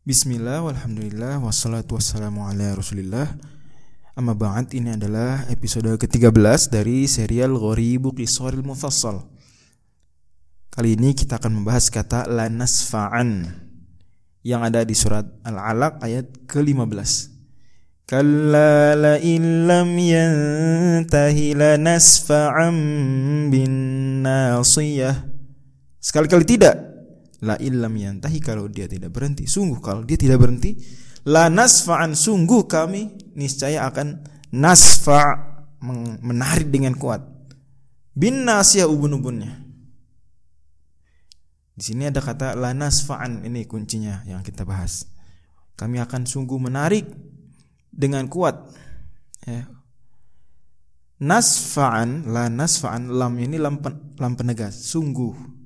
Bismillah, walhamdulillah, wassalatu wassalamu ala rasulillah. Amma ba'd ini adalah episode ke-13 dari serial Ghoribu Qisaril Mufassal Kali ini kita akan membahas kata la nasfa'an Yang ada di surat Al-Alaq ayat ke-15 Kalla la illam yantahi la nasfa'an bin nasiyah. Sekali-kali tidak La illam yantahi kalau dia tidak berhenti. Sungguh kalau dia tidak berhenti, la nasfa'an sungguh kami niscaya akan nasfa menarik dengan kuat. Bin nasiyah ubun-ubunnya. Di sini ada kata la nasfa'an ini kuncinya yang kita bahas. Kami akan sungguh menarik dengan kuat. Ya. Nasfa'an, la nasfa'an, lam ini lam, lam penegas, sungguh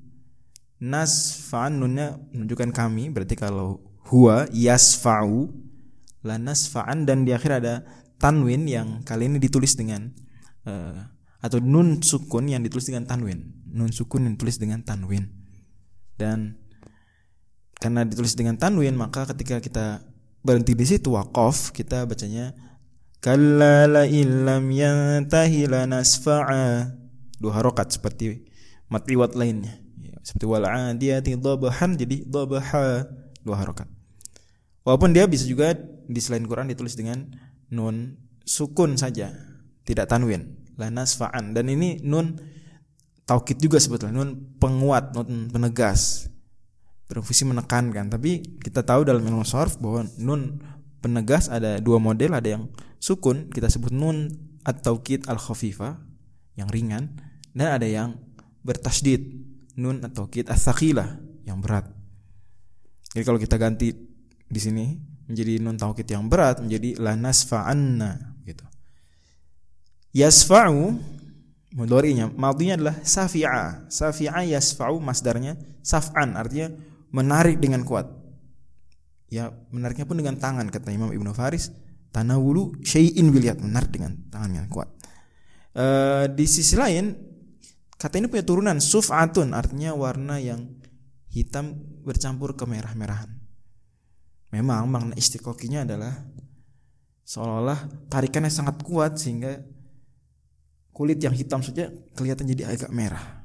nasfa'an nunnya menunjukkan kami berarti kalau huwa yasfa'u la nasfa'an dan di akhir ada tanwin yang kali ini ditulis dengan uh, atau nun sukun yang ditulis dengan tanwin. Nun sukun yang ditulis dengan tanwin. Dan karena ditulis dengan tanwin maka ketika kita berhenti di situ waqaf kita bacanya kalla la illam yantahi la nasfa'a. Dua harokat seperti matiwat lainnya seperti wal adiyati dhabahan jadi dhabaha dua harakat. Walaupun dia bisa juga di selain Quran ditulis dengan nun sukun saja, tidak tanwin. La nasfa'an dan ini nun taukid juga sebetulnya nun penguat, nun penegas. Berfungsi menekankan, tapi kita tahu dalam ilmu sharf bahwa nun penegas ada dua model, ada yang sukun kita sebut nun at-taukid al-khafifah yang ringan dan ada yang bertasdid nun atau kit asakilah yang berat. Jadi kalau kita ganti di sini menjadi nun taukid yang berat menjadi la nasfa'anna gitu. Yasfa'u mudhari'nya madhinya adalah safi'a. Safi'a yasfa'u masdarnya saf'an artinya menarik dengan kuat. Ya, menariknya pun dengan tangan kata Imam Ibnu Faris, tanawulu syai'in biliat menarik dengan tangan yang kuat. Uh, di sisi lain Kata ini punya turunan suf'atun artinya warna yang hitam bercampur ke merah-merahan. Memang makna istiqoqinya adalah seolah-olah tarikannya sangat kuat sehingga kulit yang hitam saja kelihatan jadi agak merah.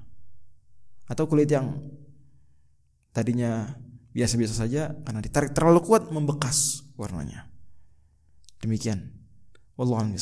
Atau kulit yang tadinya biasa-biasa saja karena ditarik terlalu kuat membekas warnanya. Demikian. Wallahu a'lam